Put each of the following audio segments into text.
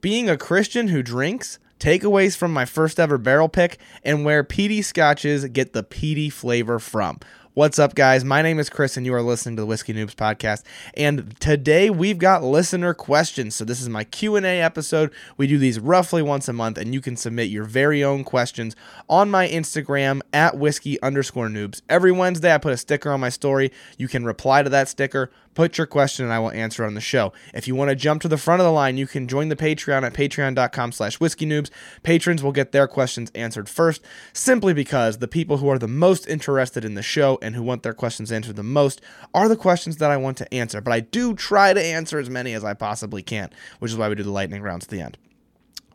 being a Christian who drinks, takeaways from my first ever barrel pick, and where peaty scotches get the peaty flavor from. What's up, guys? My name is Chris, and you are listening to the Whiskey Noobs podcast. And today we've got listener questions. So this is my Q and A episode. We do these roughly once a month, and you can submit your very own questions on my Instagram at whiskey underscore noobs. Every Wednesday, I put a sticker on my story. You can reply to that sticker Put your question and I will answer on the show. If you want to jump to the front of the line, you can join the Patreon at patreon.com slash whiskey noobs. Patrons will get their questions answered first, simply because the people who are the most interested in the show and who want their questions answered the most are the questions that I want to answer. But I do try to answer as many as I possibly can, which is why we do the lightning rounds at the end.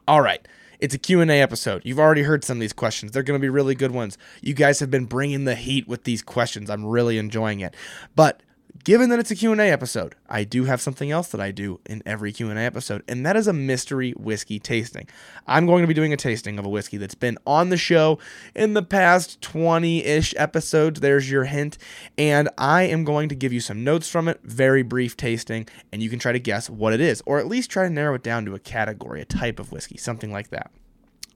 All right. It's a Q&A episode. You've already heard some of these questions. They're going to be really good ones. You guys have been bringing the heat with these questions. I'm really enjoying it. But given that it's a Q&A episode, I do have something else that I do in every Q&A episode, and that is a mystery whiskey tasting. I'm going to be doing a tasting of a whiskey that's been on the show in the past 20-ish episodes. There's your hint, and I am going to give you some notes from it, very brief tasting, and you can try to guess what it is, or at least try to narrow it down to a category, a type of whiskey, something like that.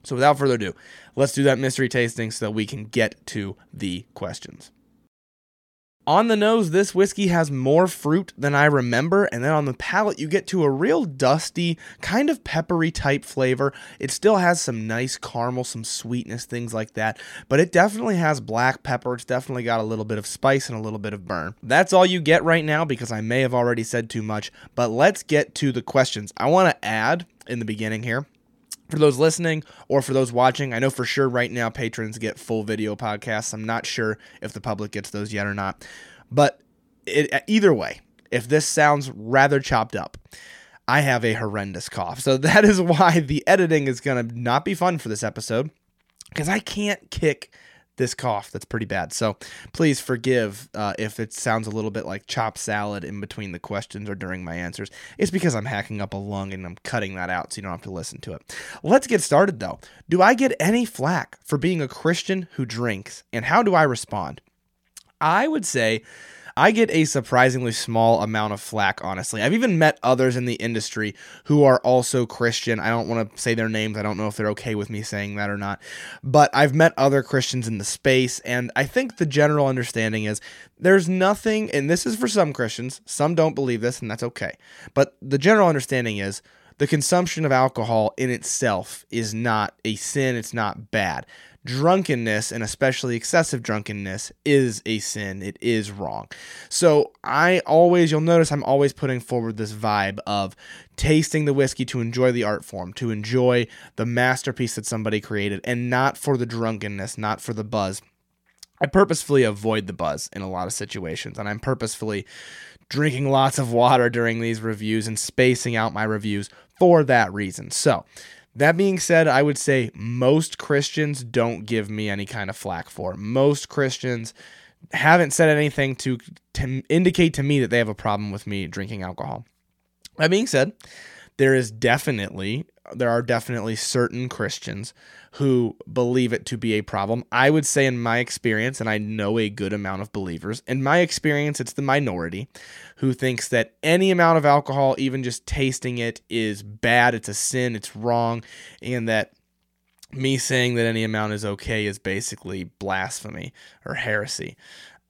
So without further ado, let's do that mystery tasting so that we can get to the questions. On the nose, this whiskey has more fruit than I remember, and then on the palate, you get to a real dusty, kind of peppery type flavor. It still has some nice caramel, some sweetness, things like that, but it definitely has black pepper. It's definitely got a little bit of spice and a little bit of burn. That's all you get right now because I may have already said too much, but let's get to the questions. I want to add in the beginning here for those listening or for those watching, I know for sure right now patrons get full video podcasts. I'm not sure if the public gets those yet or not. But it, either way, if this sounds rather chopped up, I have a horrendous cough. So that is why the editing is going to not be fun for this episode because I can't kick this cough that's pretty bad. So please forgive uh, if it sounds a little bit like chopped salad in between the questions or during my answers. It's because I'm hacking up a lung and I'm cutting that out so you don't have to listen to it. Let's get started though. Do I get any flack for being a Christian who drinks? And how do I respond? I would say I get a surprisingly small amount of flack, honestly. I've even met others in the industry who are also Christian. I don't want to say their names. I don't know if they're okay with me saying that or not. But I've met other Christians in the space, and I think the general understanding is there's nothing, and this is for some Christians, some don't believe this, and that's okay. But the general understanding is the consumption of alcohol in itself is not a sin, it's not bad drunkenness and especially excessive drunkenness is a sin. It is wrong. So I always, you'll notice I'm always putting forward this vibe of tasting the whiskey to enjoy the art form, to enjoy the masterpiece that somebody created, and not for the drunkenness, not for the buzz. I purposefully avoid the buzz in a lot of situations, and I'm purposefully drinking lots of water during these reviews and spacing out my reviews for that reason. So, that being said, I would say most Christians don't give me any kind of flack for. Most Christians haven't said anything to, to indicate to me that they have a problem with me drinking alcohol. That being said, there is definitely there are definitely certain Christians who believe it to be a problem. I would say, in my experience, and I know a good amount of believers, in my experience, it's the minority who thinks that any amount of alcohol, even just tasting it, is bad, it's a sin, it's wrong, and that me saying that any amount is okay is basically blasphemy or heresy.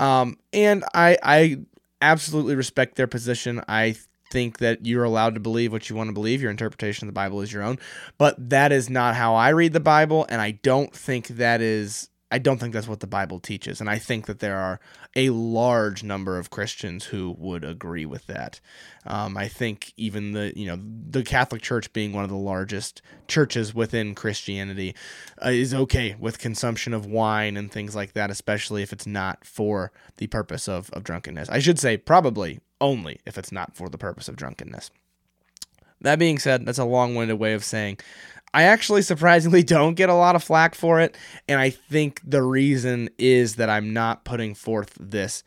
Um, and I, I absolutely respect their position. I think that you're allowed to believe what you want to believe. Your interpretation of the Bible is your own. But that is not how I read the Bible, and I don't think that is I don't think that's what the Bible teaches. And I think that there are a large number of Christians who would agree with that. Um, I think even the, you know, the Catholic Church being one of the largest churches within Christianity uh, is okay with consumption of wine and things like that, especially if it's not for the purpose of, of drunkenness. I should say probably only if it's not for the purpose of drunkenness. That being said, that's a long winded way of saying I actually surprisingly don't get a lot of flack for it. And I think the reason is that I'm not putting forth this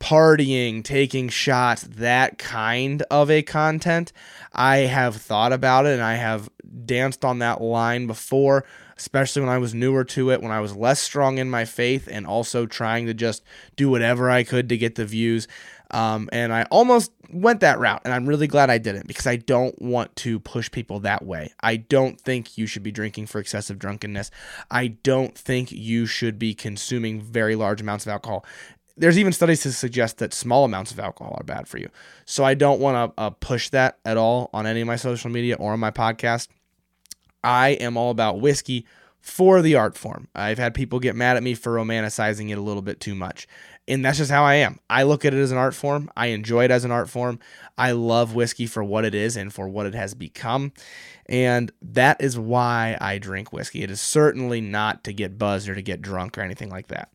partying, taking shots, that kind of a content. I have thought about it and I have danced on that line before, especially when I was newer to it, when I was less strong in my faith and also trying to just do whatever I could to get the views. Um, and I almost went that route, and I'm really glad I didn't because I don't want to push people that way. I don't think you should be drinking for excessive drunkenness. I don't think you should be consuming very large amounts of alcohol. There's even studies to suggest that small amounts of alcohol are bad for you. So I don't want to uh, push that at all on any of my social media or on my podcast. I am all about whiskey for the art form. I've had people get mad at me for romanticizing it a little bit too much. And that's just how I am. I look at it as an art form. I enjoy it as an art form. I love whiskey for what it is and for what it has become. And that is why I drink whiskey. It is certainly not to get buzzed or to get drunk or anything like that.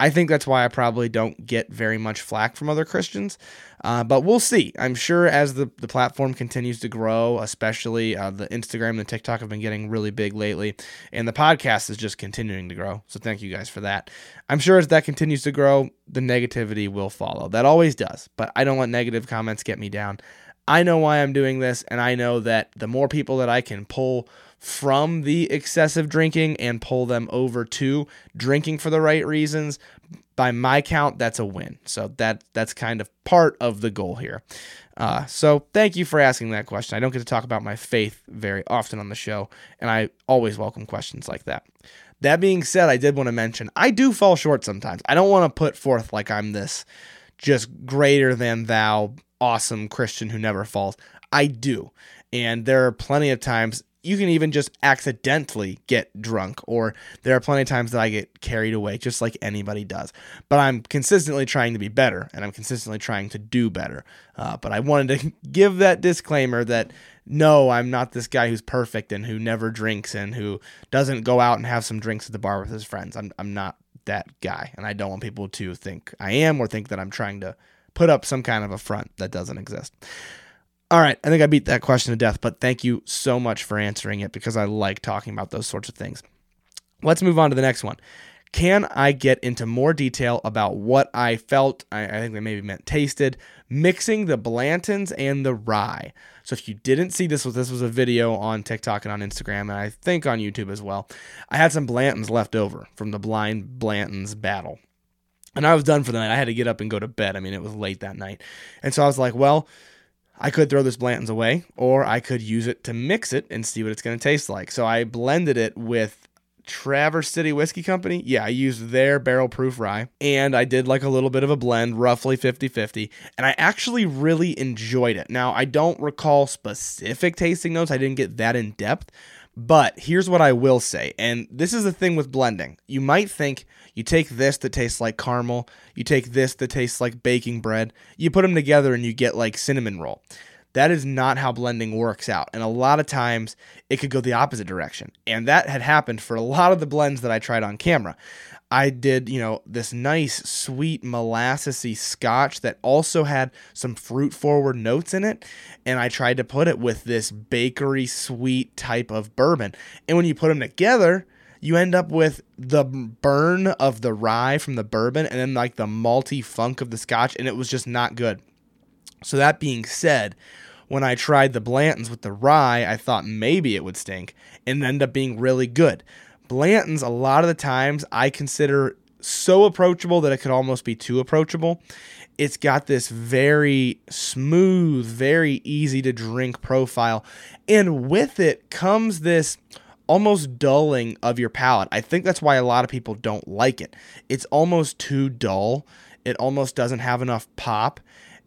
I think that's why I probably don't get very much flack from other Christians. Uh, but we'll see. I'm sure as the, the platform continues to grow, especially uh, the Instagram and the TikTok have been getting really big lately, and the podcast is just continuing to grow. So thank you guys for that. I'm sure as that continues to grow, the negativity will follow. That always does. But I don't let negative comments get me down. I know why I'm doing this, and I know that the more people that I can pull from the excessive drinking and pull them over to drinking for the right reasons, by my count, that's a win. So that that's kind of part of the goal here. Uh, so thank you for asking that question. I don't get to talk about my faith very often on the show, and I always welcome questions like that. That being said, I did want to mention I do fall short sometimes. I don't want to put forth like I'm this just greater than thou awesome Christian who never falls. I do. And there are plenty of times you can even just accidentally get drunk, or there are plenty of times that I get carried away, just like anybody does. But I'm consistently trying to be better, and I'm consistently trying to do better. Uh, but I wanted to give that disclaimer that no, I'm not this guy who's perfect and who never drinks and who doesn't go out and have some drinks at the bar with his friends. I'm, I'm not that guy, and I don't want people to think I am or think that I'm trying to put up some kind of a front that doesn't exist. All right, I think I beat that question to death, but thank you so much for answering it because I like talking about those sorts of things. Let's move on to the next one. Can I get into more detail about what I felt? I, I think they maybe meant tasted, mixing the Blanton's and the rye. So if you didn't see this, this was a video on TikTok and on Instagram, and I think on YouTube as well. I had some Blanton's left over from the blind Blanton's battle. And I was done for the night. I had to get up and go to bed. I mean, it was late that night. And so I was like, well, I could throw this Blanton's away, or I could use it to mix it and see what it's going to taste like. So I blended it with Traverse City Whiskey Company. Yeah, I used their barrel proof rye and I did like a little bit of a blend, roughly 50 50. And I actually really enjoyed it. Now, I don't recall specific tasting notes, I didn't get that in depth. But here's what I will say, and this is the thing with blending. You might think you take this that tastes like caramel, you take this that tastes like baking bread, you put them together and you get like cinnamon roll. That is not how blending works out. And a lot of times it could go the opposite direction. And that had happened for a lot of the blends that I tried on camera. I did, you know, this nice, sweet, molassesy scotch that also had some fruit forward notes in it. And I tried to put it with this bakery sweet type of bourbon. And when you put them together, you end up with the burn of the rye from the bourbon and then like the malty funk of the scotch. And it was just not good. So, that being said, when I tried the Blanton's with the rye, I thought maybe it would stink and end up being really good. Blanton's, a lot of the times, I consider so approachable that it could almost be too approachable. It's got this very smooth, very easy to drink profile. And with it comes this almost dulling of your palate. I think that's why a lot of people don't like it. It's almost too dull. It almost doesn't have enough pop.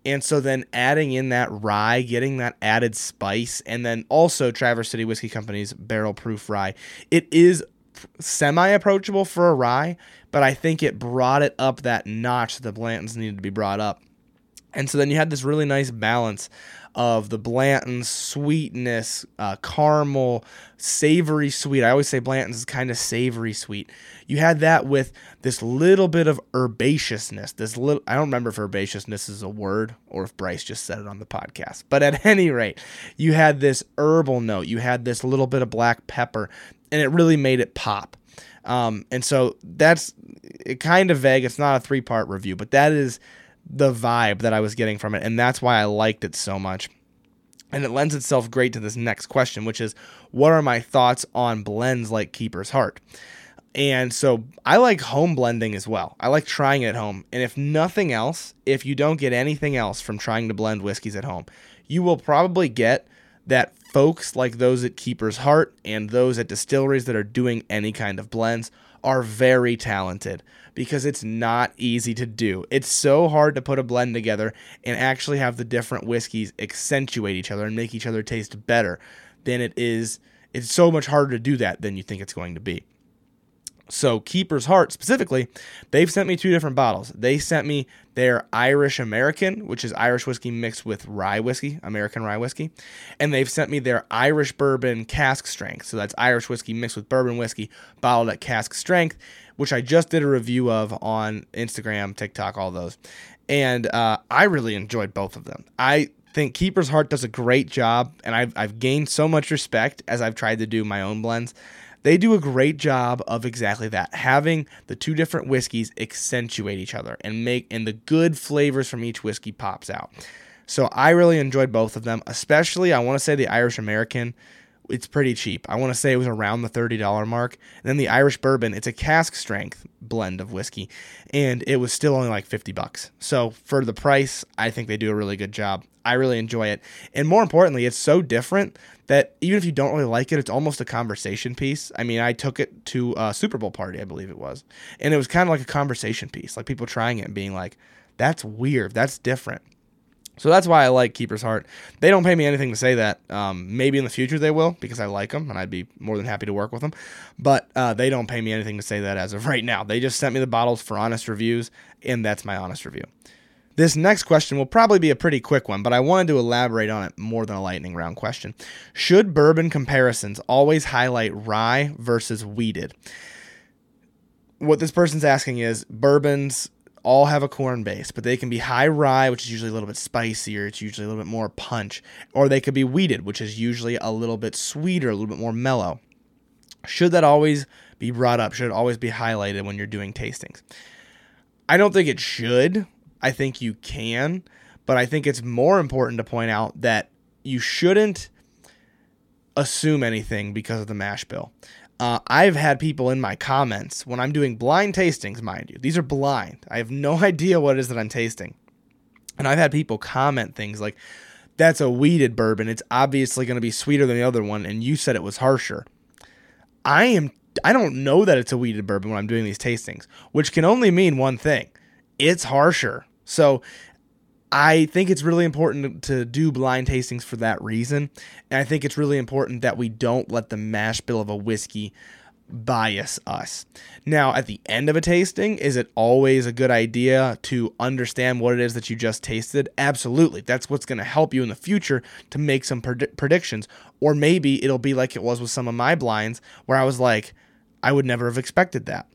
And so then adding in that rye, getting that added spice, and then also Traverse City Whiskey Company's barrel proof rye. It is semi approachable for a rye, but I think it brought it up that notch that the Blanton's needed to be brought up. And so then you had this really nice balance of the Blanton's sweetness, uh, caramel, savory sweet. I always say Blanton's is kind of savory sweet. You had that with this little bit of herbaceousness. This little, I don't remember if herbaceousness is a word or if Bryce just said it on the podcast. But at any rate, you had this herbal note. You had this little bit of black pepper and it really made it pop. Um, and so that's kind of vague. It's not a three part review, but that is the vibe that I was getting from it. And that's why I liked it so much. And it lends itself great to this next question, which is what are my thoughts on blends like Keeper's Heart? And so I like home blending as well. I like trying it at home. And if nothing else, if you don't get anything else from trying to blend whiskeys at home, you will probably get that folks like those at Keeper's Heart and those at distilleries that are doing any kind of blends are very talented because it's not easy to do. It's so hard to put a blend together and actually have the different whiskeys accentuate each other and make each other taste better than it is. It's so much harder to do that than you think it's going to be. So, Keeper's Heart specifically, they've sent me two different bottles. They sent me their Irish American, which is Irish whiskey mixed with rye whiskey, American rye whiskey. And they've sent me their Irish bourbon cask strength. So, that's Irish whiskey mixed with bourbon whiskey, bottled at cask strength, which I just did a review of on Instagram, TikTok, all those. And uh, I really enjoyed both of them. I think Keeper's Heart does a great job, and I've, I've gained so much respect as I've tried to do my own blends they do a great job of exactly that, having the two different whiskeys accentuate each other and make and the good flavors from each whiskey pops out. So I really enjoyed both of them, especially I want to say the Irish American. It's pretty cheap. I want to say it was around the $30 mark. And then the Irish bourbon, it's a cask strength blend of whiskey, and it was still only like 50 bucks. So for the price, I think they do a really good job. I really enjoy it. And more importantly, it's so different that even if you don't really like it, it's almost a conversation piece. I mean, I took it to a Super Bowl party, I believe it was, and it was kind of like a conversation piece, like people trying it and being like, "That's weird. That's different." So that's why I like Keeper's Heart. They don't pay me anything to say that. Um, maybe in the future they will because I like them and I'd be more than happy to work with them. But uh, they don't pay me anything to say that as of right now. They just sent me the bottles for honest reviews, and that's my honest review. This next question will probably be a pretty quick one, but I wanted to elaborate on it more than a lightning round question. Should bourbon comparisons always highlight rye versus wheated? What this person's asking is bourbons all have a corn base, but they can be high rye, which is usually a little bit spicier, it's usually a little bit more punch, or they could be wheated, which is usually a little bit sweeter, a little bit more mellow. Should that always be brought up? Should it always be highlighted when you're doing tastings? I don't think it should. I think you can, but I think it's more important to point out that you shouldn't assume anything because of the mash bill. Uh, I've had people in my comments when I'm doing blind tastings, mind you, these are blind. I have no idea what it is that I'm tasting. And I've had people comment things like, that's a wheated bourbon. It's obviously going to be sweeter than the other one, and you said it was harsher. I am I don't know that it's a wheated bourbon when I'm doing these tastings, which can only mean one thing. It's harsher. So I think it's really important to do blind tastings for that reason. And I think it's really important that we don't let the mash bill of a whiskey bias us. Now, at the end of a tasting, is it always a good idea to understand what it is that you just tasted? Absolutely. That's what's going to help you in the future to make some pred- predictions. Or maybe it'll be like it was with some of my blinds where I was like, I would never have expected that.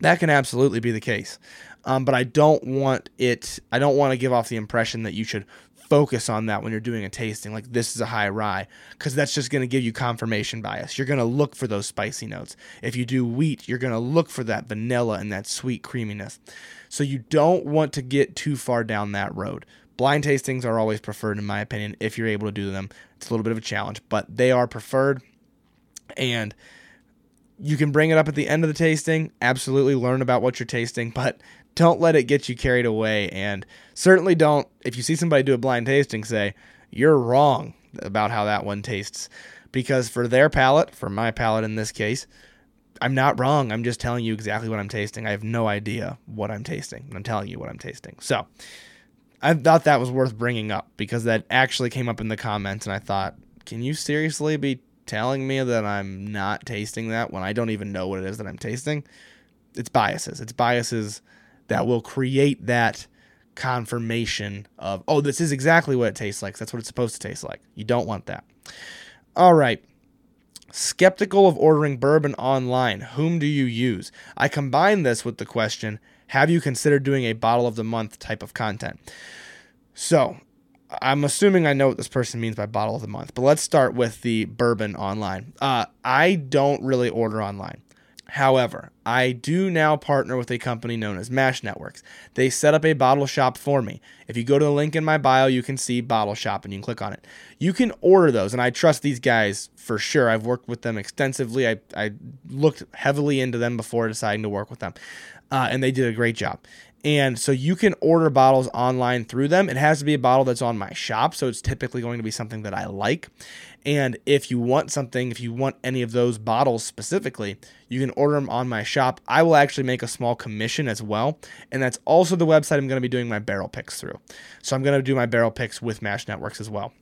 That can absolutely be the case. Um, but I don't want it. I don't want to give off the impression that you should focus on that when you're doing a tasting. Like this is a high rye, because that's just going to give you confirmation bias. You're going to look for those spicy notes. If you do wheat, you're going to look for that vanilla and that sweet creaminess. So you don't want to get too far down that road. Blind tastings are always preferred, in my opinion, if you're able to do them. It's a little bit of a challenge, but they are preferred. And you can bring it up at the end of the tasting, absolutely learn about what you're tasting, but don't let it get you carried away. And certainly don't, if you see somebody do a blind tasting, say, you're wrong about how that one tastes. Because for their palate, for my palate in this case, I'm not wrong. I'm just telling you exactly what I'm tasting. I have no idea what I'm tasting. I'm telling you what I'm tasting. So I thought that was worth bringing up because that actually came up in the comments. And I thought, can you seriously be telling me that I'm not tasting that when I don't even know what it is that I'm tasting? It's biases. It's biases that will create that confirmation of, oh, this is exactly what it tastes like. That's what it's supposed to taste like. You don't want that. All right. Skeptical of ordering bourbon online. Whom do you use? I combine this with the question Have you considered doing a bottle of the month type of content? So, I'm assuming I know what this person means by bottle of the month, but let's start with the bourbon online. Uh, I don't really order online. However, I do now partner with a company known as Mash Networks. They set up a bottle shop for me. If you go to the link in my bio, you can see bottle shop and you can click on it. You can order those, and I trust these guys for sure. I've worked with them extensively. I, I looked heavily into them before deciding to work with them, uh, and they did a great job. And so you can order bottles online through them. It has to be a bottle that's on my shop. So it's typically going to be something that I like. And if you want something, if you want any of those bottles specifically, you can order them on my shop. I will actually make a small commission as well. And that's also the website I'm going to be doing my barrel picks through. So I'm going to do my barrel picks with Mash Networks as well.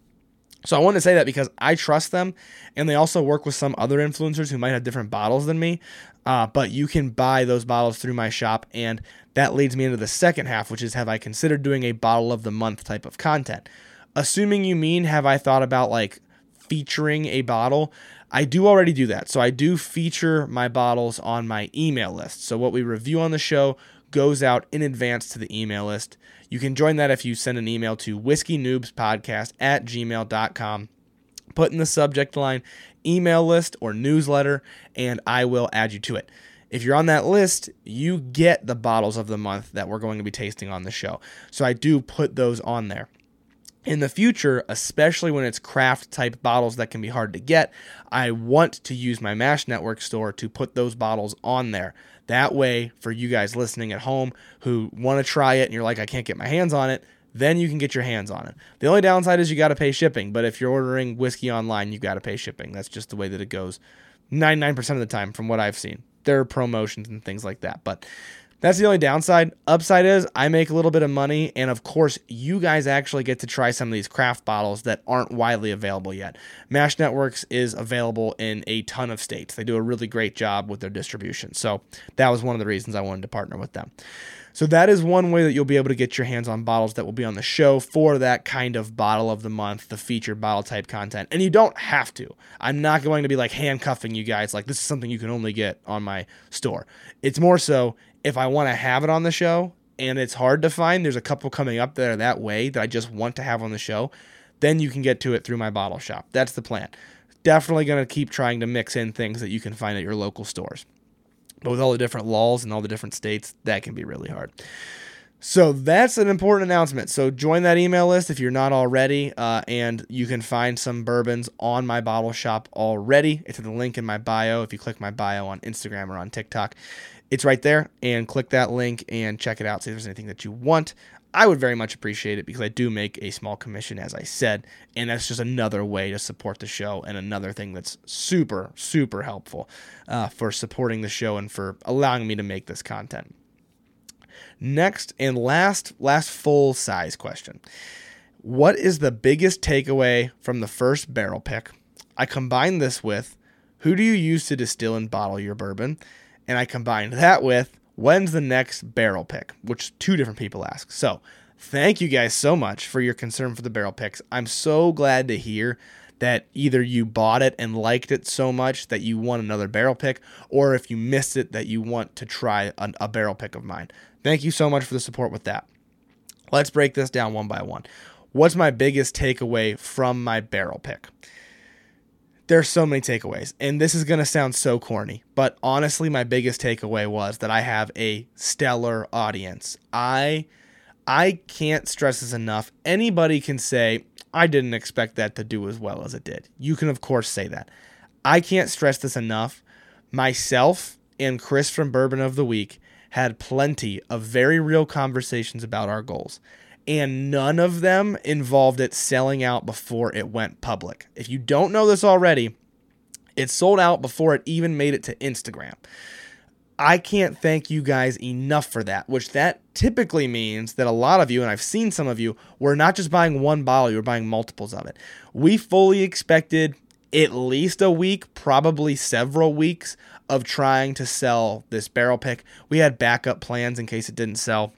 So I want to say that because I trust them, and they also work with some other influencers who might have different bottles than me. Uh, but you can buy those bottles through my shop, and that leads me into the second half, which is have I considered doing a bottle of the month type of content? Assuming you mean have I thought about like featuring a bottle? I do already do that. So I do feature my bottles on my email list. So what we review on the show goes out in advance to the email list. You can join that if you send an email to whiskeynoobspodcast at gmail.com. Put in the subject line email list or newsletter, and I will add you to it. If you're on that list, you get the bottles of the month that we're going to be tasting on the show. So I do put those on there. In the future, especially when it's craft type bottles that can be hard to get, I want to use my Mash Network store to put those bottles on there. That way, for you guys listening at home who want to try it and you're like, I can't get my hands on it, then you can get your hands on it. The only downside is you got to pay shipping, but if you're ordering whiskey online, you got to pay shipping. That's just the way that it goes 99% of the time from what I've seen. There are promotions and things like that, but that's the only downside. Upside is I make a little bit of money, and of course, you guys actually get to try some of these craft bottles that aren't widely available yet. Mash Networks is available in a ton of states. They do a really great job with their distribution. So that was one of the reasons I wanted to partner with them. So that is one way that you'll be able to get your hands on bottles that will be on the show for that kind of bottle of the month, the featured bottle type content. And you don't have to. I'm not going to be like handcuffing you guys like this is something you can only get on my store. It's more so if I want to have it on the show and it's hard to find, there's a couple coming up that are that way that I just want to have on the show, then you can get to it through my bottle shop. That's the plan. Definitely going to keep trying to mix in things that you can find at your local stores. But with all the different laws and all the different states, that can be really hard. So that's an important announcement. So join that email list if you're not already, uh, and you can find some bourbons on my bottle shop already. It's in the link in my bio. If you click my bio on Instagram or on TikTok, it's right there. And click that link and check it out. See if there's anything that you want. I would very much appreciate it because I do make a small commission, as I said, and that's just another way to support the show and another thing that's super, super helpful uh, for supporting the show and for allowing me to make this content. Next and last, last full size question: What is the biggest takeaway from the first barrel pick? I combine this with who do you use to distill and bottle your bourbon, and I combined that with when's the next barrel pick? Which two different people ask. So, thank you guys so much for your concern for the barrel picks. I'm so glad to hear that either you bought it and liked it so much that you want another barrel pick, or if you missed it, that you want to try a, a barrel pick of mine. Thank you so much for the support with that. Let's break this down one by one. What's my biggest takeaway from my barrel pick? There's so many takeaways and this is going to sound so corny but honestly my biggest takeaway was that i have a stellar audience. I i can't stress this enough. Anybody can say i didn't expect that to do as well as it did. You can of course say that. I can't stress this enough. Myself and chris from bourbon of the week had plenty of very real conversations about our goals and none of them involved it selling out before it went public. If you don't know this already, it sold out before it even made it to Instagram. I can't thank you guys enough for that, which that typically means that a lot of you, and I've seen some of you, were not just buying one bottle, you were buying multiples of it. We fully expected at least a week, probably several weeks of trying to sell this barrel pick. We had backup plans in case it didn't sell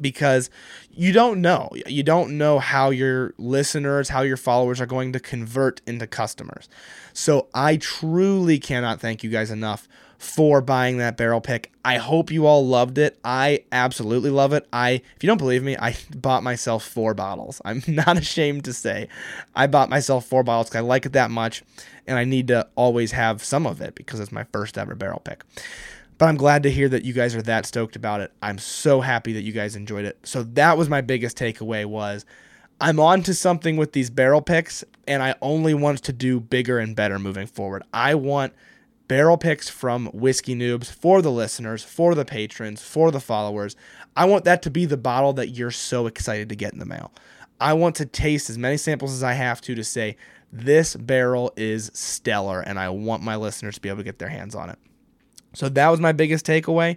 because you don't know. You don't know how your listeners, how your followers are going to convert into customers. So I truly cannot thank you guys enough for buying that barrel pick. I hope you all loved it. I absolutely love it. I if you don't believe me, I bought myself 4 bottles. I'm not ashamed to say I bought myself 4 bottles cuz I like it that much and I need to always have some of it because it's my first ever barrel pick. But I'm glad to hear that you guys are that stoked about it. I'm so happy that you guys enjoyed it. So that was my biggest takeaway was I'm on to something with these barrel picks and I only want to do bigger and better moving forward. I want barrel picks from Whiskey Noobs for the listeners, for the patrons, for the followers. I want that to be the bottle that you're so excited to get in the mail. I want to taste as many samples as I have to to say this barrel is stellar and I want my listeners to be able to get their hands on it. So that was my biggest takeaway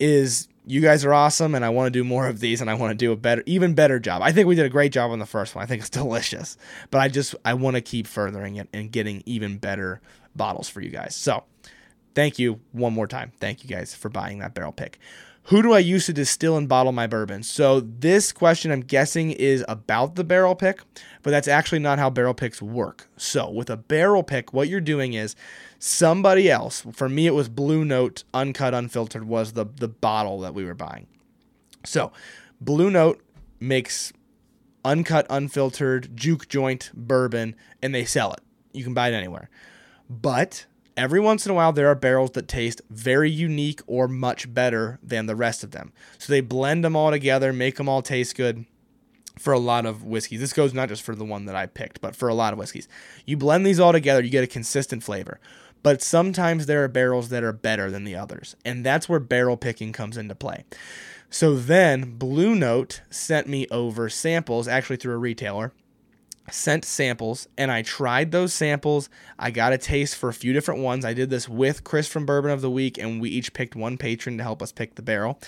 is you guys are awesome and I want to do more of these and I want to do a better even better job. I think we did a great job on the first one. I think it's delicious. But I just I want to keep furthering it and getting even better bottles for you guys. So thank you one more time. Thank you guys for buying that barrel pick. Who do I use to distill and bottle my bourbon? So this question I'm guessing is about the barrel pick, but that's actually not how barrel picks work. So with a barrel pick, what you're doing is somebody else, for me it was Blue Note uncut unfiltered was the the bottle that we were buying. So Blue Note makes uncut unfiltered juke joint bourbon and they sell it. You can buy it anywhere. But every once in a while, there are barrels that taste very unique or much better than the rest of them. So they blend them all together, make them all taste good for a lot of whiskeys. This goes not just for the one that I picked, but for a lot of whiskeys. You blend these all together, you get a consistent flavor. But sometimes there are barrels that are better than the others, and that's where barrel picking comes into play. So then Blue Note sent me over samples, actually through a retailer, sent samples and I tried those samples. I got a taste for a few different ones. I did this with Chris from Bourbon of the Week, and we each picked one patron to help us pick the barrel.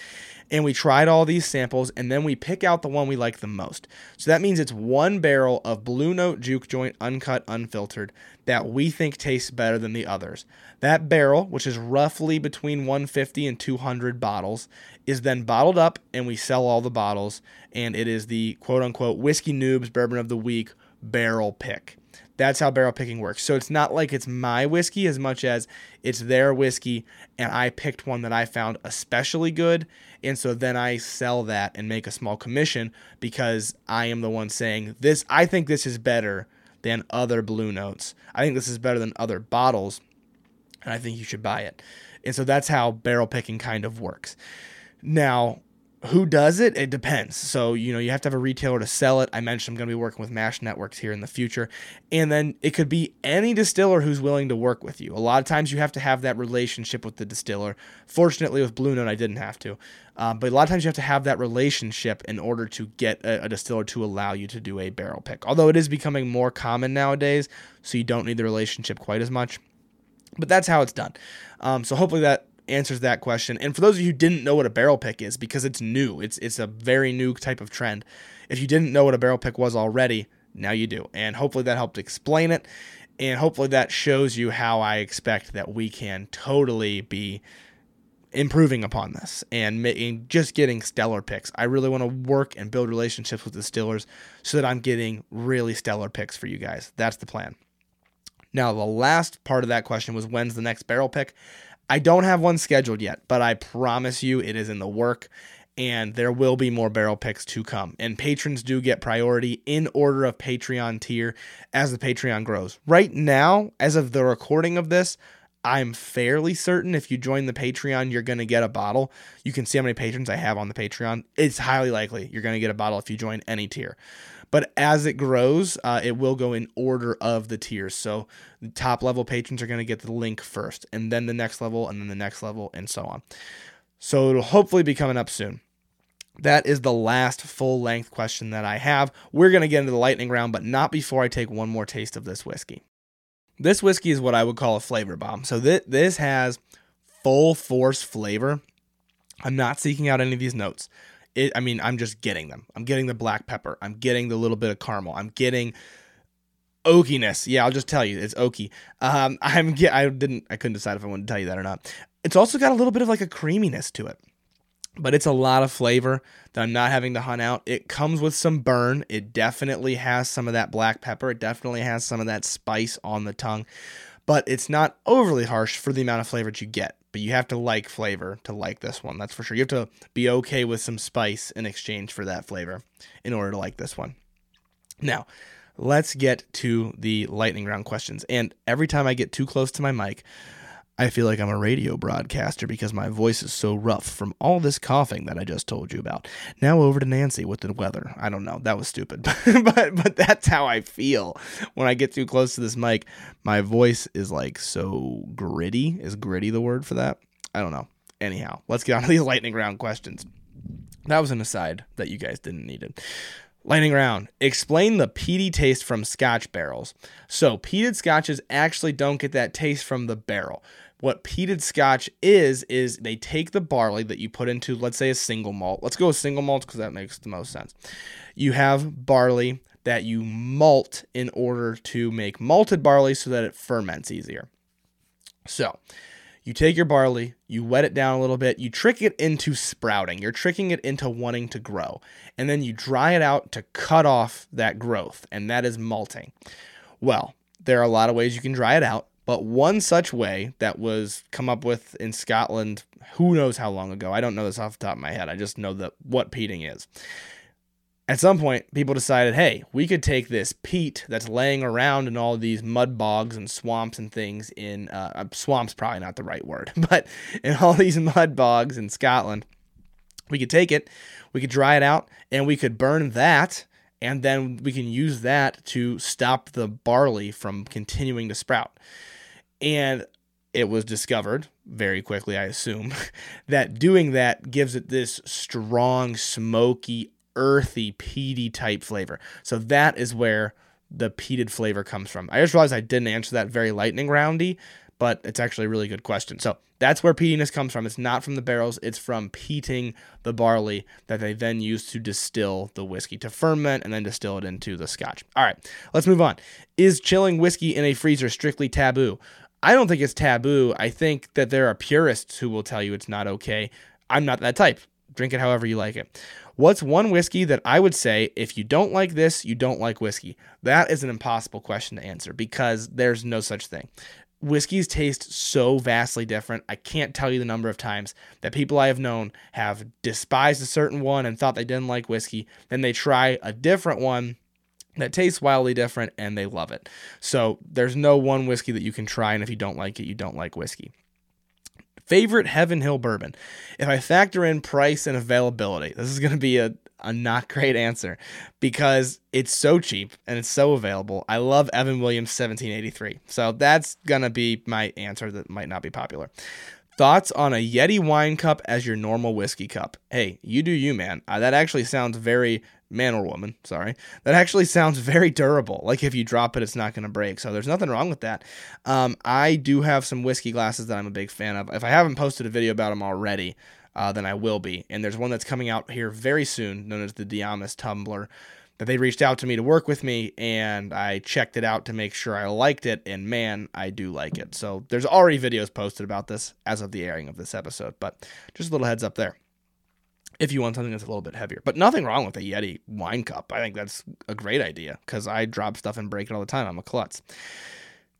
And we tried all these samples, and then we pick out the one we like the most. So that means it's one barrel of Blue Note Juke Joint Uncut Unfiltered that we think tastes better than the others. That barrel, which is roughly between 150 and 200 bottles, is then bottled up, and we sell all the bottles. And it is the quote unquote Whiskey Noobs Bourbon of the Week barrel pick. That's how barrel picking works. So it's not like it's my whiskey as much as it's their whiskey, and I picked one that I found especially good. And so then I sell that and make a small commission because I am the one saying, This, I think this is better than other Blue Notes. I think this is better than other bottles, and I think you should buy it. And so that's how barrel picking kind of works. Now, who does it? It depends. So, you know, you have to have a retailer to sell it. I mentioned I'm going to be working with Mash Networks here in the future. And then it could be any distiller who's willing to work with you. A lot of times you have to have that relationship with the distiller. Fortunately, with Blue Note, I didn't have to. Um, but a lot of times you have to have that relationship in order to get a, a distiller to allow you to do a barrel pick. Although it is becoming more common nowadays, so you don't need the relationship quite as much. But that's how it's done. Um, so hopefully that answers that question. And for those of you who didn't know what a barrel pick is, because it's new, it's it's a very new type of trend. If you didn't know what a barrel pick was already, now you do. And hopefully that helped explain it. And hopefully that shows you how I expect that we can totally be improving upon this and making just getting stellar picks. I really want to work and build relationships with the distillers so that I'm getting really stellar picks for you guys. That's the plan. Now, the last part of that question was when's the next barrel pick? I don't have one scheduled yet, but I promise you it is in the work and there will be more barrel picks to come. And patrons do get priority in order of Patreon tier as the Patreon grows. Right now, as of the recording of this, I'm fairly certain if you join the Patreon, you're going to get a bottle. You can see how many patrons I have on the Patreon. It's highly likely you're going to get a bottle if you join any tier. But as it grows, uh, it will go in order of the tiers. So the top level patrons are going to get the link first, and then the next level, and then the next level, and so on. So it'll hopefully be coming up soon. That is the last full length question that I have. We're going to get into the lightning round, but not before I take one more taste of this whiskey. This whiskey is what I would call a flavor bomb. So th- this has full force flavor. I'm not seeking out any of these notes it, I mean, I'm just getting them. I'm getting the black pepper. I'm getting the little bit of caramel. I'm getting oakiness. Yeah, I'll just tell you, it's oaky. Um, I'm get. I didn't. I couldn't decide if I wanted to tell you that or not. It's also got a little bit of like a creaminess to it, but it's a lot of flavor that I'm not having to hunt out. It comes with some burn. It definitely has some of that black pepper. It definitely has some of that spice on the tongue. but it's not overly harsh for the amount of flavor that you get. But you have to like flavor to like this one. That's for sure. You have to be okay with some spice in exchange for that flavor in order to like this one. Now, let's get to the lightning round questions. And every time I get too close to my mic, I feel like I'm a radio broadcaster because my voice is so rough from all this coughing that I just told you about. Now over to Nancy with the weather. I don't know. That was stupid. but but that's how I feel when I get too close to this mic. My voice is like so gritty. Is gritty the word for that? I don't know. Anyhow, let's get on to these lightning round questions. That was an aside that you guys didn't need it. Lightning round. Explain the peaty taste from scotch barrels. So, peated scotches actually don't get that taste from the barrel what peated scotch is is they take the barley that you put into let's say a single malt let's go with single malt because that makes the most sense you have barley that you malt in order to make malted barley so that it ferments easier so you take your barley, you wet it down a little bit, you trick it into sprouting. You're tricking it into wanting to grow. And then you dry it out to cut off that growth, and that is malting. Well, there are a lot of ways you can dry it out. But one such way that was come up with in Scotland, who knows how long ago? I don't know this off the top of my head. I just know that what peating is. At some point, people decided, hey, we could take this peat that's laying around in all these mud bogs and swamps and things in uh, uh swamps, probably not the right word, but in all these mud bogs in Scotland, we could take it, we could dry it out, and we could burn that and then we can use that to stop the barley from continuing to sprout. And it was discovered very quickly, I assume, that doing that gives it this strong, smoky, earthy, peaty type flavor. So that is where the peated flavor comes from. I just realized I didn't answer that very lightning roundy, but it's actually a really good question. So that's where peatiness comes from. It's not from the barrels, it's from peating the barley that they then use to distill the whiskey, to ferment and then distill it into the scotch. All right, let's move on. Is chilling whiskey in a freezer strictly taboo? I don't think it's taboo. I think that there are purists who will tell you it's not okay. I'm not that type. Drink it however you like it. What's one whiskey that I would say if you don't like this, you don't like whiskey? That is an impossible question to answer because there's no such thing. Whiskeys taste so vastly different. I can't tell you the number of times that people I have known have despised a certain one and thought they didn't like whiskey. Then they try a different one that tastes wildly different and they love it. So there's no one whiskey that you can try, and if you don't like it, you don't like whiskey. Favorite Heaven Hill bourbon. If I factor in price and availability, this is going to be a, a not great answer because it's so cheap and it's so available. I love Evan Williams 1783. So that's going to be my answer that might not be popular. Thoughts on a Yeti wine cup as your normal whiskey cup? Hey, you do you, man. Uh, that actually sounds very man or woman, sorry. That actually sounds very durable. Like if you drop it, it's not going to break. So there's nothing wrong with that. Um, I do have some whiskey glasses that I'm a big fan of. If I haven't posted a video about them already, uh, then I will be. And there's one that's coming out here very soon, known as the Diamas Tumbler that they reached out to me to work with me and I checked it out to make sure I liked it and man, I do like it. So there's already videos posted about this as of the airing of this episode, but just a little heads up there. If you want something that's a little bit heavier, but nothing wrong with a Yeti wine cup. I think that's a great idea because I drop stuff and break it all the time. I'm a klutz.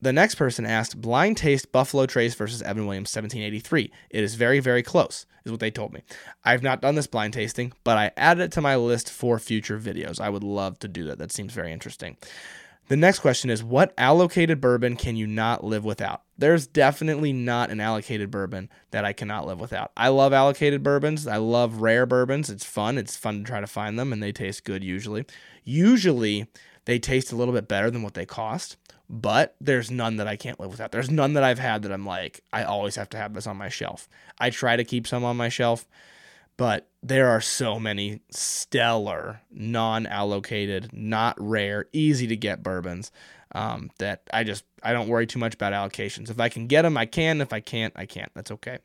The next person asked blind taste Buffalo Trace versus Evan Williams 1783. It is very, very close, is what they told me. I've not done this blind tasting, but I added it to my list for future videos. I would love to do that. That seems very interesting. The next question is What allocated bourbon can you not live without? There's definitely not an allocated bourbon that I cannot live without. I love allocated bourbons. I love rare bourbons. It's fun. It's fun to try to find them, and they taste good usually. Usually, they taste a little bit better than what they cost but there's none that I can't live without. There's none that I've had that I'm like, I always have to have this on my shelf. I try to keep some on my shelf, but there are so many stellar, non allocated, not rare, easy to get bourbons um, that I just, I don't worry too much about allocations. If I can get them, I can. If I can't, I can't. That's okay.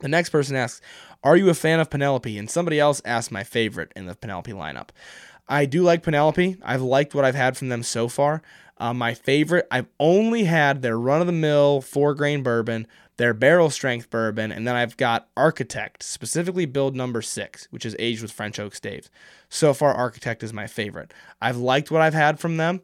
The next person asks, Are you a fan of Penelope? And somebody else asked my favorite in the Penelope lineup. I do like Penelope. I've liked what I've had from them so far. Uh, my favorite, I've only had their run of the mill four grain bourbon, their barrel strength bourbon, and then I've got Architect, specifically build number six, which is aged with French oak staves. So far, Architect is my favorite. I've liked what I've had from them.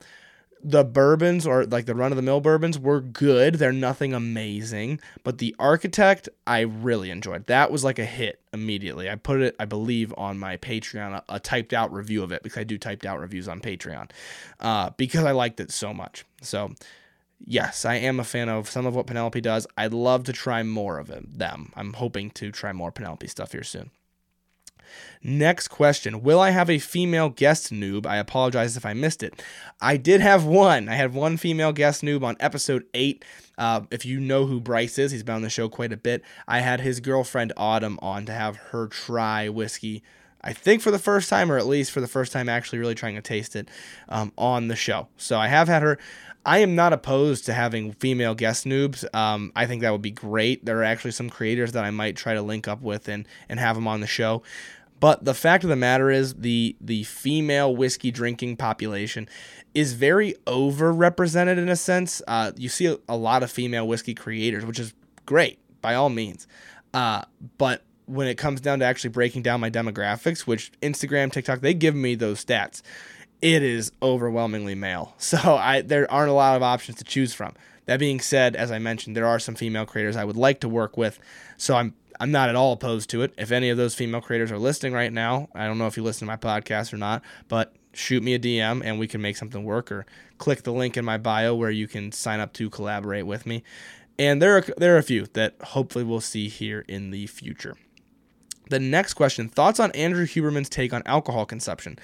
The bourbons or like the run of the mill bourbons were good. They're nothing amazing, but the Architect I really enjoyed. That was like a hit immediately. I put it, I believe, on my Patreon, a, a typed out review of it because I do typed out reviews on Patreon uh, because I liked it so much. So, yes, I am a fan of some of what Penelope does. I'd love to try more of them. I'm hoping to try more Penelope stuff here soon. Next question Will I have a female guest noob? I apologize if I missed it. I did have one. I had one female guest noob on episode 8. Uh, if you know who Bryce is, he's been on the show quite a bit. I had his girlfriend Autumn on to have her try whiskey. I think for the first time, or at least for the first time, actually really trying to taste it um, on the show. So I have had her. I am not opposed to having female guest noobs. Um, I think that would be great. There are actually some creators that I might try to link up with and and have them on the show. But the fact of the matter is, the the female whiskey drinking population is very overrepresented in a sense. Uh, you see a, a, lot of female whiskey creators, which is great by all means. Uh, but when it comes down to actually breaking down my demographics, which Instagram, TikTok, they give me those stats, it is overwhelmingly male. So I there aren't a lot of options to choose from. That being said, as I mentioned, there are some female creators I would like to work with. So I'm I'm not at all opposed to it. If any of those female creators are listening right now, I don't know if you listen to my podcast or not, but shoot me a DM and we can make something work or click the link in my bio where you can sign up to collaborate with me. And there are there are a few that hopefully we'll see here in the future. The next question thoughts on Andrew Huberman's take on alcohol consumption.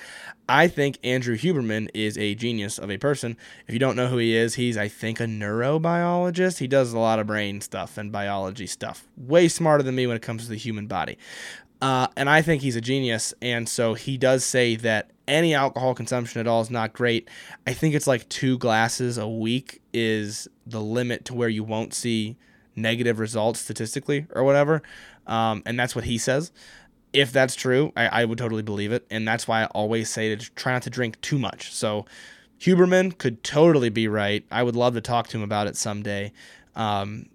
I think Andrew Huberman is a genius of a person. If you don't know who he is, he's, I think, a neurobiologist. He does a lot of brain stuff and biology stuff. Way smarter than me when it comes to the human body. Uh, and I think he's a genius. And so he does say that any alcohol consumption at all is not great. I think it's like two glasses a week is the limit to where you won't see negative results statistically or whatever. Um, and that's what he says. If that's true, I, I would totally believe it. And that's why I always say to try not to drink too much. So Huberman could totally be right. I would love to talk to him about it someday. Um,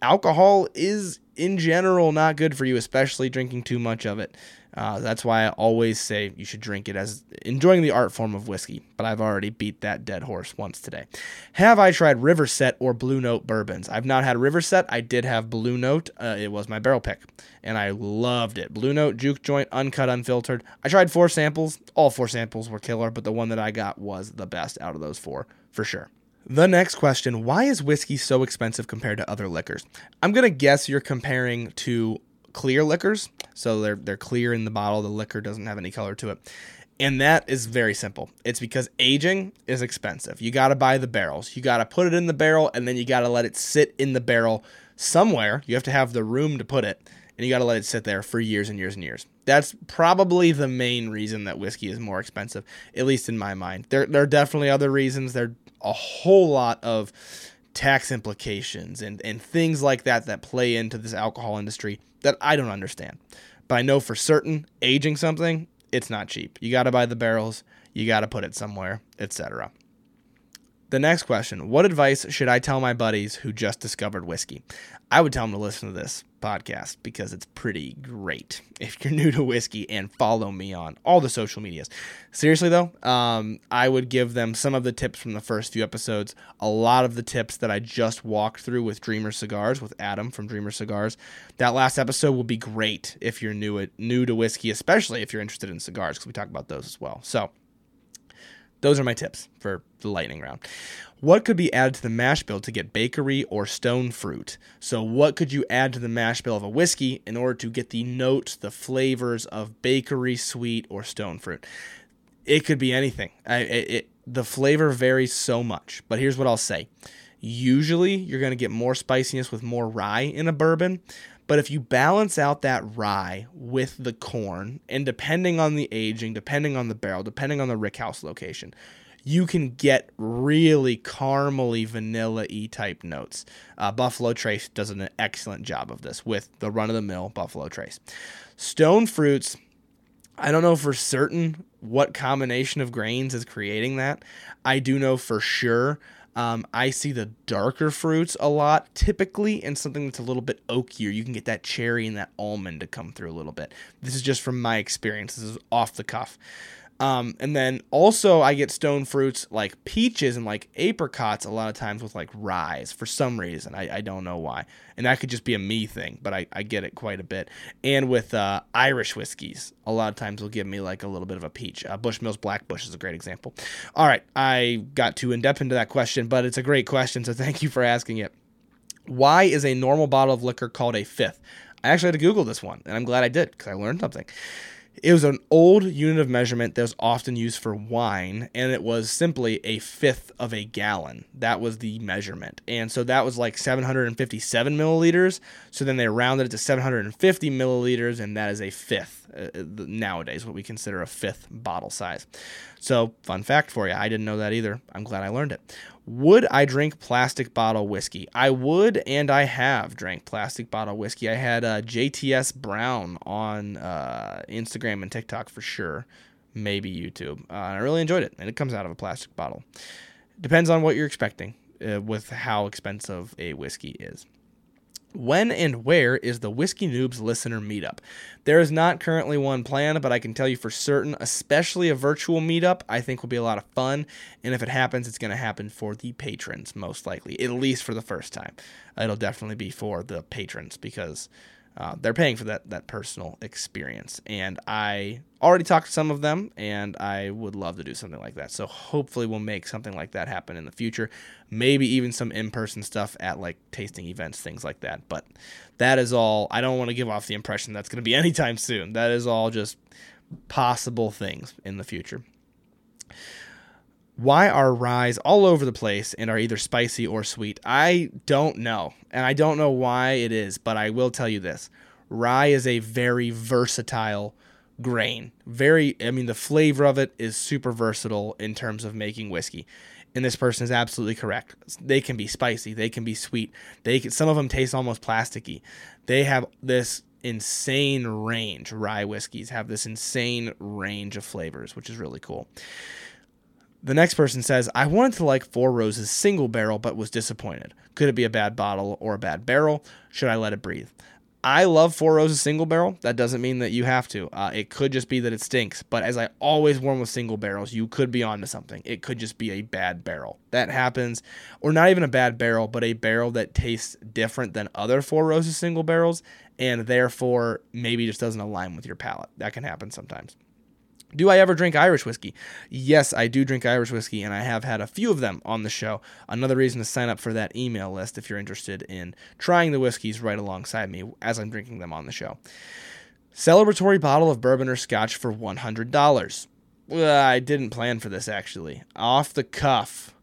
alcohol is in general not good for you, especially drinking too much of it. Uh, that's why I always say you should drink it as enjoying the art form of whiskey, but I've already beat that dead horse once today. Have I tried Riverset or Blue Note bourbons? I've not had Riverset. I did have Blue Note. Uh, it was my barrel pick, and I loved it. Blue Note, juke joint, uncut, unfiltered. I tried four samples. All four samples were killer, but the one that I got was the best out of those four, for sure. The next question Why is whiskey so expensive compared to other liquors? I'm going to guess you're comparing to clear liquors. So they're they're clear in the bottle. The liquor doesn't have any color to it. And that is very simple. It's because aging is expensive. You got to buy the barrels. You got to put it in the barrel and then you got to let it sit in the barrel somewhere. You have to have the room to put it and you got to let it sit there for years and years and years. That's probably the main reason that whiskey is more expensive, at least in my mind. There, there are definitely other reasons. There are a whole lot of tax implications and, and things like that that play into this alcohol industry that I don't understand. But I know for certain aging something, it's not cheap. You got to buy the barrels, you got to put it somewhere, etc. The next question What advice should I tell my buddies who just discovered whiskey? I would tell them to listen to this podcast because it's pretty great if you're new to whiskey and follow me on all the social medias. Seriously, though, um, I would give them some of the tips from the first few episodes, a lot of the tips that I just walked through with Dreamer Cigars, with Adam from Dreamer Cigars. That last episode will be great if you're new, at, new to whiskey, especially if you're interested in cigars, because we talk about those as well. So, those are my tips for the lightning round. What could be added to the mash bill to get bakery or stone fruit? So, what could you add to the mash bill of a whiskey in order to get the notes, the flavors of bakery, sweet, or stone fruit? It could be anything. I, it, it, the flavor varies so much, but here's what I'll say. Usually, you're going to get more spiciness with more rye in a bourbon, but if you balance out that rye with the corn, and depending on the aging, depending on the barrel, depending on the rickhouse location, you can get really caramely, vanilla y type notes. Uh, Buffalo Trace does an excellent job of this with the run of the mill Buffalo Trace. Stone fruits, I don't know for certain what combination of grains is creating that. I do know for sure um, I see the darker fruits a lot, typically, and something that's a little bit oakier. You can get that cherry and that almond to come through a little bit. This is just from my experience. This is off the cuff. Um, and then also I get stone fruits like peaches and like apricots a lot of times with like rye for some reason. I, I don't know why. And that could just be a me thing, but I, I get it quite a bit. And with uh, Irish whiskeys, a lot of times will give me like a little bit of a peach. Uh, Bushmills Black Bush is a great example. All right, I got too in depth into that question, but it's a great question, so thank you for asking it. Why is a normal bottle of liquor called a fifth? I actually had to Google this one, and I'm glad I did because I learned something. It was an old unit of measurement that was often used for wine, and it was simply a fifth of a gallon. That was the measurement. And so that was like 757 milliliters. So then they rounded it to 750 milliliters, and that is a fifth uh, nowadays, what we consider a fifth bottle size. So, fun fact for you I didn't know that either. I'm glad I learned it. Would I drink plastic bottle whiskey? I would, and I have drank plastic bottle whiskey. I had uh, JTS Brown on uh, Instagram and TikTok for sure, maybe YouTube. Uh, I really enjoyed it, and it comes out of a plastic bottle. Depends on what you're expecting uh, with how expensive a whiskey is. When and where is the Whiskey Noobs listener meetup? There is not currently one planned, but I can tell you for certain, especially a virtual meetup, I think will be a lot of fun. And if it happens, it's going to happen for the patrons, most likely, at least for the first time. It'll definitely be for the patrons because uh, they're paying for that that personal experience. And I already talked to some of them, and I would love to do something like that. So hopefully, we'll make something like that happen in the future. Maybe even some in person stuff at like tasting events, things like that. But that is all. I don't want to give off the impression that's going to be anytime soon. That is all just possible things in the future. Why are ryes all over the place and are either spicy or sweet? I don't know. And I don't know why it is, but I will tell you this. Rye is a very versatile grain. Very I mean the flavor of it is super versatile in terms of making whiskey. And this person is absolutely correct. They can be spicy, they can be sweet. They can, some of them taste almost plasticky. They have this insane range. Rye whiskeys have this insane range of flavors, which is really cool. The next person says, I wanted to like Four Roses single barrel, but was disappointed. Could it be a bad bottle or a bad barrel? Should I let it breathe? I love Four Roses single barrel. That doesn't mean that you have to. Uh, it could just be that it stinks. But as I always warn with single barrels, you could be onto something. It could just be a bad barrel. That happens. Or not even a bad barrel, but a barrel that tastes different than other Four Roses single barrels and therefore maybe just doesn't align with your palate. That can happen sometimes. Do I ever drink Irish whiskey? Yes, I do drink Irish whiskey, and I have had a few of them on the show. Another reason to sign up for that email list if you're interested in trying the whiskeys right alongside me as I'm drinking them on the show. Celebratory bottle of bourbon or scotch for $100. Well, I didn't plan for this actually. Off the cuff,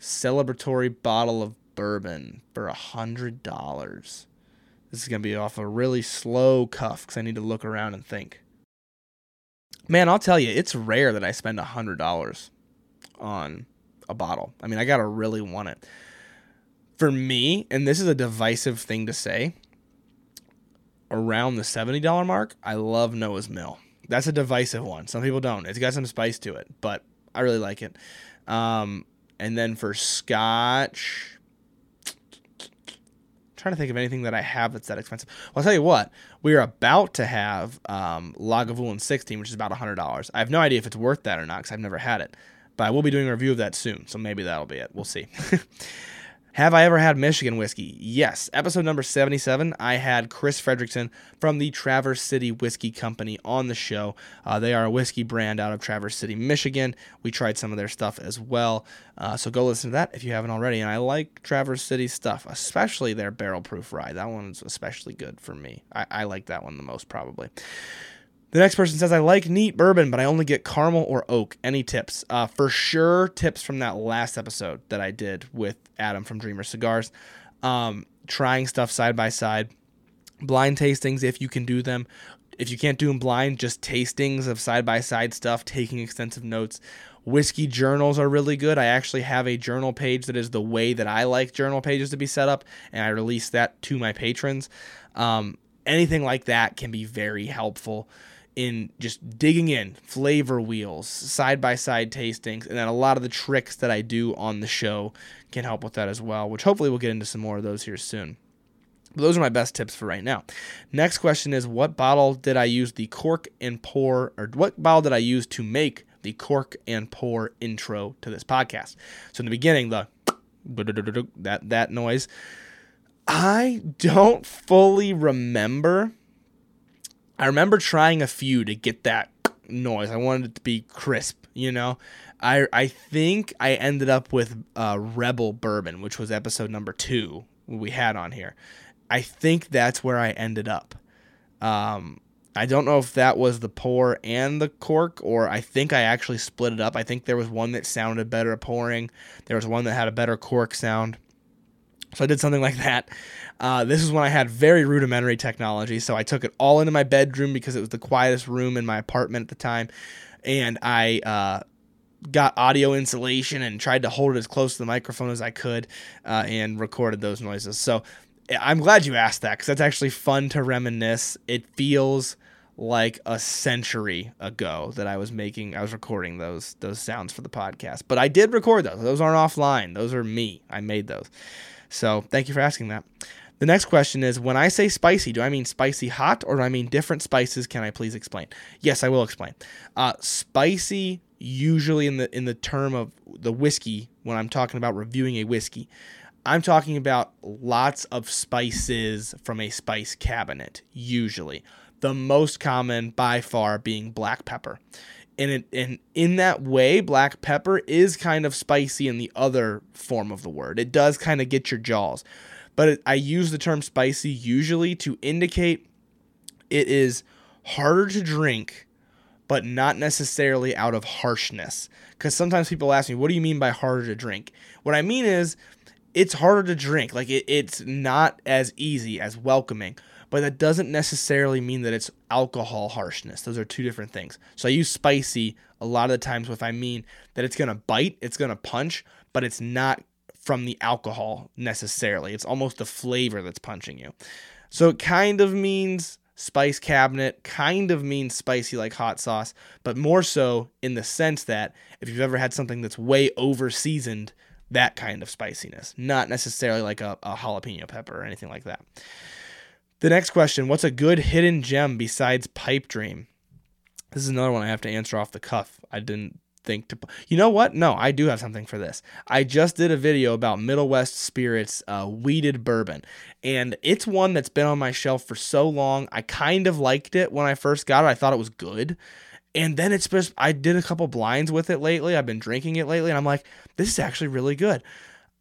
celebratory bottle of bourbon for $100. This is going to be off a really slow cuff because I need to look around and think. Man, I'll tell you, it's rare that I spend hundred dollars on a bottle. I mean, I gotta really want it. For me, and this is a divisive thing to say, around the seventy dollar mark, I love Noah's Mill. That's a divisive one. Some people don't. It's got some spice to it, but I really like it. Um, and then for Scotch, trying to think of anything that I have that's that expensive. Well, I'll tell you what, we are about to have um, Lagavulin 16, which is about $100. I have no idea if it's worth that or not because I've never had it, but I will be doing a review of that soon, so maybe that'll be it. We'll see. Have I ever had Michigan whiskey? Yes. Episode number 77, I had Chris Fredrickson from the Traverse City Whiskey Company on the show. Uh, they are a whiskey brand out of Traverse City, Michigan. We tried some of their stuff as well. Uh, so go listen to that if you haven't already. And I like Traverse City stuff, especially their barrel proof rye. That one's especially good for me. I, I like that one the most, probably. The next person says, I like neat bourbon, but I only get caramel or oak. Any tips? Uh, for sure, tips from that last episode that I did with Adam from Dreamer Cigars. Um, trying stuff side by side. Blind tastings, if you can do them. If you can't do them blind, just tastings of side by side stuff, taking extensive notes. Whiskey journals are really good. I actually have a journal page that is the way that I like journal pages to be set up, and I release that to my patrons. Um, anything like that can be very helpful in just digging in flavor wheels, side by side tastings, and then a lot of the tricks that I do on the show can help with that as well, which hopefully we'll get into some more of those here soon. But Those are my best tips for right now. Next question is what bottle did I use the cork and pour, or what bottle did I use to make the cork and pour intro to this podcast? So in the beginning, the that that noise. I don't fully remember. I remember trying a few to get that noise. I wanted it to be crisp, you know. I I think I ended up with uh, Rebel Bourbon, which was episode number two we had on here. I think that's where I ended up. Um, I don't know if that was the pour and the cork, or I think I actually split it up. I think there was one that sounded better pouring. There was one that had a better cork sound. So I did something like that. Uh, this is when I had very rudimentary technology. So I took it all into my bedroom because it was the quietest room in my apartment at the time. And I uh, got audio insulation and tried to hold it as close to the microphone as I could uh, and recorded those noises. So I'm glad you asked that because that's actually fun to reminisce. It feels like a century ago that I was making, I was recording those those sounds for the podcast. But I did record those. Those aren't offline. Those are me. I made those. So thank you for asking that. The next question is when I say spicy, do I mean spicy hot or do I mean different spices? Can I please explain? Yes, I will explain. Uh, spicy usually in the in the term of the whiskey when I'm talking about reviewing a whiskey I'm talking about lots of spices from a spice cabinet, usually. The most common by far being black pepper. And, it, and in that way, black pepper is kind of spicy in the other form of the word. It does kind of get your jaws. But it, I use the term spicy usually to indicate it is harder to drink, but not necessarily out of harshness. Because sometimes people ask me, what do you mean by harder to drink? What I mean is it's harder to drink. Like it, it's not as easy as welcoming, but that doesn't necessarily mean that it's alcohol harshness. Those are two different things. So I use spicy a lot of the times if I mean that it's gonna bite, it's gonna punch, but it's not from the alcohol necessarily. It's almost the flavor that's punching you. So it kind of means spice cabinet, kind of means spicy like hot sauce, but more so in the sense that if you've ever had something that's way over seasoned, that kind of spiciness, not necessarily like a, a jalapeno pepper or anything like that. The next question What's a good hidden gem besides Pipe Dream? This is another one I have to answer off the cuff. I didn't think to. You know what? No, I do have something for this. I just did a video about Middle West Spirits uh, wheated bourbon, and it's one that's been on my shelf for so long. I kind of liked it when I first got it. I thought it was good. And then it's just, I did a couple blinds with it lately. I've been drinking it lately, and I'm like, this is actually really good.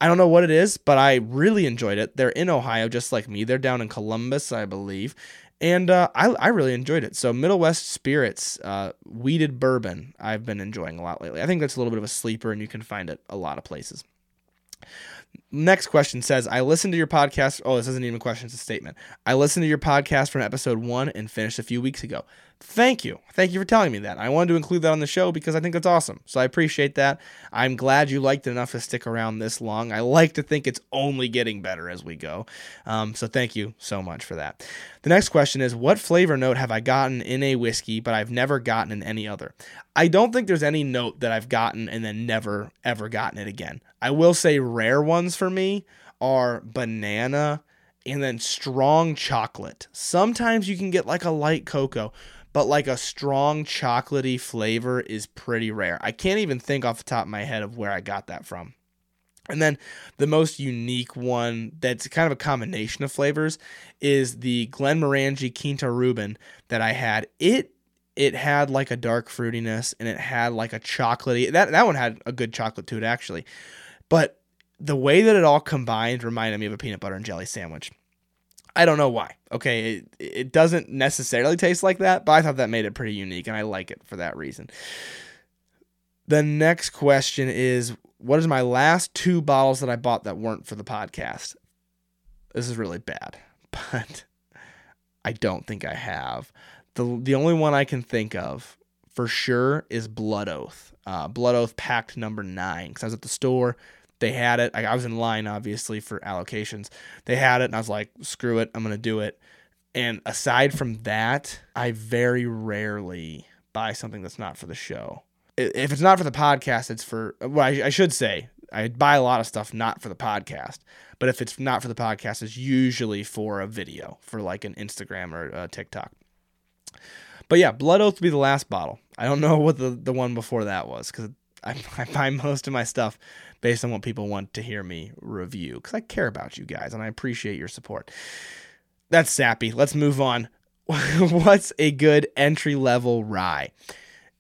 I don't know what it is, but I really enjoyed it. They're in Ohio, just like me. They're down in Columbus, I believe. And uh, I, I really enjoyed it. So, Middle West Spirits, uh, wheated bourbon, I've been enjoying a lot lately. I think that's a little bit of a sleeper, and you can find it a lot of places. Next question says, I listened to your podcast. Oh, this isn't even a question, it's a statement. I listened to your podcast from episode one and finished a few weeks ago. Thank you. Thank you for telling me that. I wanted to include that on the show because I think that's awesome. So I appreciate that. I'm glad you liked it enough to stick around this long. I like to think it's only getting better as we go. Um, so thank you so much for that. The next question is What flavor note have I gotten in a whiskey, but I've never gotten in any other? I don't think there's any note that I've gotten and then never, ever gotten it again. I will say rare ones for me are banana and then strong chocolate. Sometimes you can get like a light cocoa, but like a strong chocolatey flavor is pretty rare. I can't even think off the top of my head of where I got that from. And then the most unique one that's kind of a combination of flavors is the Glenmorangie Quinta Ruban that I had. It it had like a dark fruitiness and it had like a chocolatey that that one had a good chocolate to it actually. But the way that it all combined reminded me of a peanut butter and jelly sandwich. I don't know why. Okay, it, it doesn't necessarily taste like that, but I thought that made it pretty unique, and I like it for that reason. The next question is What is my last two bottles that I bought that weren't for the podcast? This is really bad, but I don't think I have. The, the only one I can think of for sure is Blood Oath. Uh, Blood Oath Pact number nine because I was at the store they had it. I, I was in line, obviously, for allocations. They had it, and I was like, screw it, I'm to do it. And aside from that, I very rarely buy something that's not for the show. If it's not for the podcast, it's for, well, I, I should say, I buy a lot of stuff not for the podcast, but if it's not for the podcast, it's usually for a video, for like an Instagram or TikTok. But yeah, Blood Oath would be the last bottle. I don't know what the, the one before that was because I, buy most of my stuff based on what people want to hear me review because I care about you guys and I appreciate your support. That's sappy. Let's move on. What's a good entry level rye?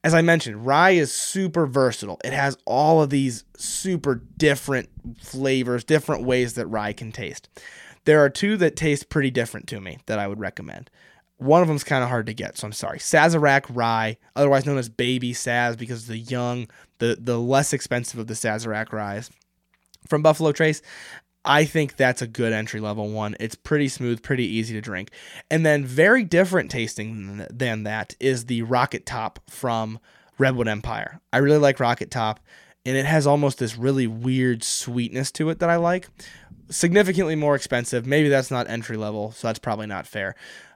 As I mentioned, rye is super versatile. It has all of these super different flavors, different ways that rye can taste. There are two that taste pretty different to me that I would recommend. One of them is kind of hard to get, so I'm sorry. Sazerac rye, otherwise known as baby Saz, because the young, the the less expensive of the Sazerac rye from Buffalo Trace. I think that's a good entry level one. It's pretty smooth, pretty easy to drink. And then very different tasting than that is the Rocket Top from Redwood Empire. I really like Rocket Top, and it has almost this really weird sweetness to it that I like. Significantly more expensive. Maybe that's not entry level, so that's probably not fair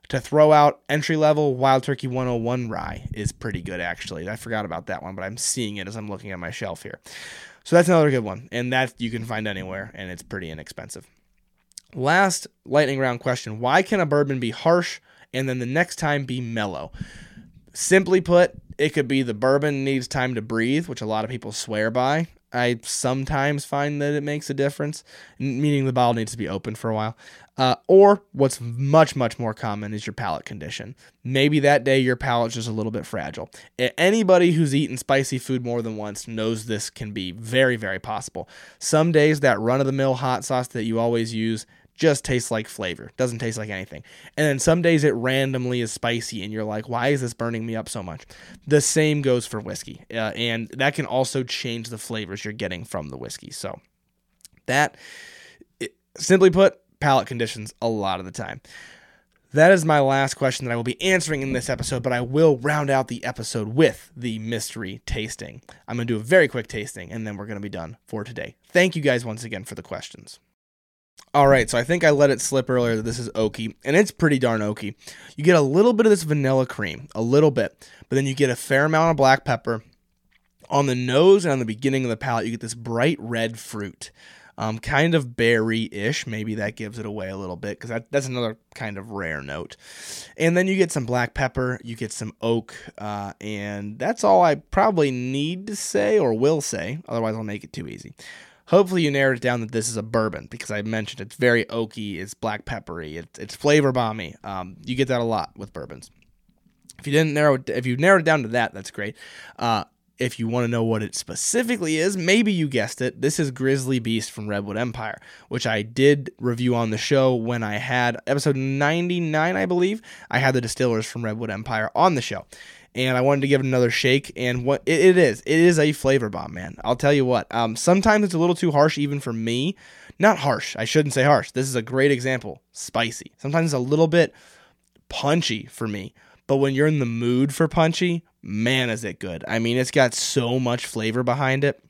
to throw out entry level Wild Turkey 101 rye is pretty good actually. I forgot about that one, but I'm seeing it as I'm looking at my shelf here. So that's another good one, and that you can find anywhere, and it's pretty inexpensive. Last lightning round question: Why can a bourbon be harsh and then the next time be mellow? Simply put, it could be the bourbon needs time to breathe, which a lot of people swear by. I sometimes find that it makes a difference, meaning the bottle needs to be open for a while. Uh, or what's much, much more common is your palate condition. Maybe that day your palate's just a little bit fragile. Anybody who's eaten spicy food more than once knows this can be very, very possible. Some days that run of the mill hot sauce that you always use just tastes like flavor, doesn't taste like anything. And then some days it randomly is spicy, and you're like, why is this burning me up so much? The same goes for whiskey, uh, and that can also change the flavors you're getting from the whiskey. So, that, it, simply put, palate conditions a lot of the time. That is my last question that I will be answering in this episode, but I will round out the episode with the mystery tasting. I'm going to do a very quick tasting, and then we're going to be done for today. Thank you guys once again for the questions. All right, so I think I let it slip earlier that this is oaky, and it's pretty darn oaky. You get a little bit of this vanilla cream, a little bit, but then you get a fair amount of black pepper. On the nose and on the beginning of the palate, you get this bright red fruit, um, kind of berry-ish. Maybe that gives it away a little bit because that, that's another kind of rare note. And then you get some black pepper, you get some oak, uh, and that's all I probably need to say or will say. Otherwise, I'll make it too easy. Hopefully, you narrowed it down that this is a bourbon because I mentioned it's very oaky, it's black peppery, it's, it's flavor bomby. Um, you get that a lot with bourbons. If you didn't narrow, it, if you narrowed it down to that, that's great. Uh, if you want to know what it specifically is, maybe you guessed it. This is Grizzly Beast from Redwood Empire, which I did review on the show when I had episode 99, I believe. I had the distillers from Redwood Empire on the show and I wanted to give it another shake. And what it, it is, it is a flavor bomb, man. I'll tell you what. Um, sometimes it's a little too harsh, even for me. Not harsh. I shouldn't say harsh. This is a great example. Spicy. Sometimes a little bit punchy for me. But when you're in the mood for punchy, man, is it good. I mean, it's got so much flavor behind it.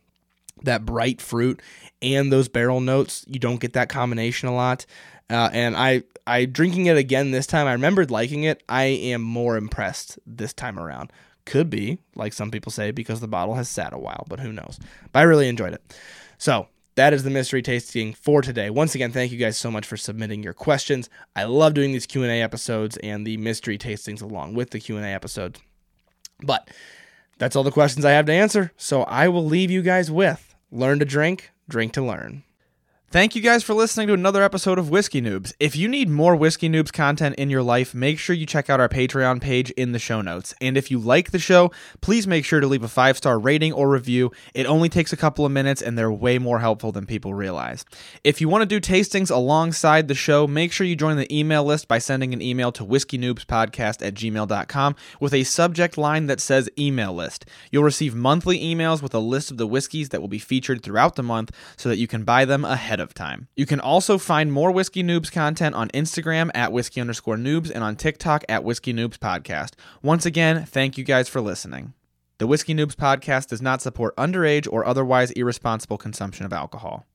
That bright fruit and those barrel notes, you don't get that combination a lot. Uh, and I, I drinking it again this time. I remembered liking it. I am more impressed this time around. Could be, like some people say, because the bottle has sat a while, but who knows? But I really enjoyed it. So that is the mystery tasting for today. Once again, thank you guys so much for submitting your questions. I love doing these Q and A episodes and the mystery tastings along with the Q and A episodes. But that's all the questions I have to answer. So I will leave you guys with learn to drink, drink to learn. Thank you guys for listening to another episode of Whiskey Noobs. If you need more Whiskey Noobs content in your life, make sure you check out our Patreon page in the show notes. And if you like the show, please make sure to leave a five star rating or review. It only takes a couple of minutes and they're way more helpful than people realize. If you want to do tastings alongside the show, make sure you join the email list by sending an email to whiskeynoobspodcast at gmail.com with a subject line that says email list. You'll receive monthly emails with a list of the whiskeys that will be featured throughout the month so that you can buy them ahead ahead of time. You can also find more Whiskey Noobs content on Instagram at whiskey underscore noobs and on TikTok at Whiskey Noobs Podcast. Once again, thank you guys for listening. The Whiskey Noobs Podcast does not support underage or otherwise irresponsible consumption of alcohol.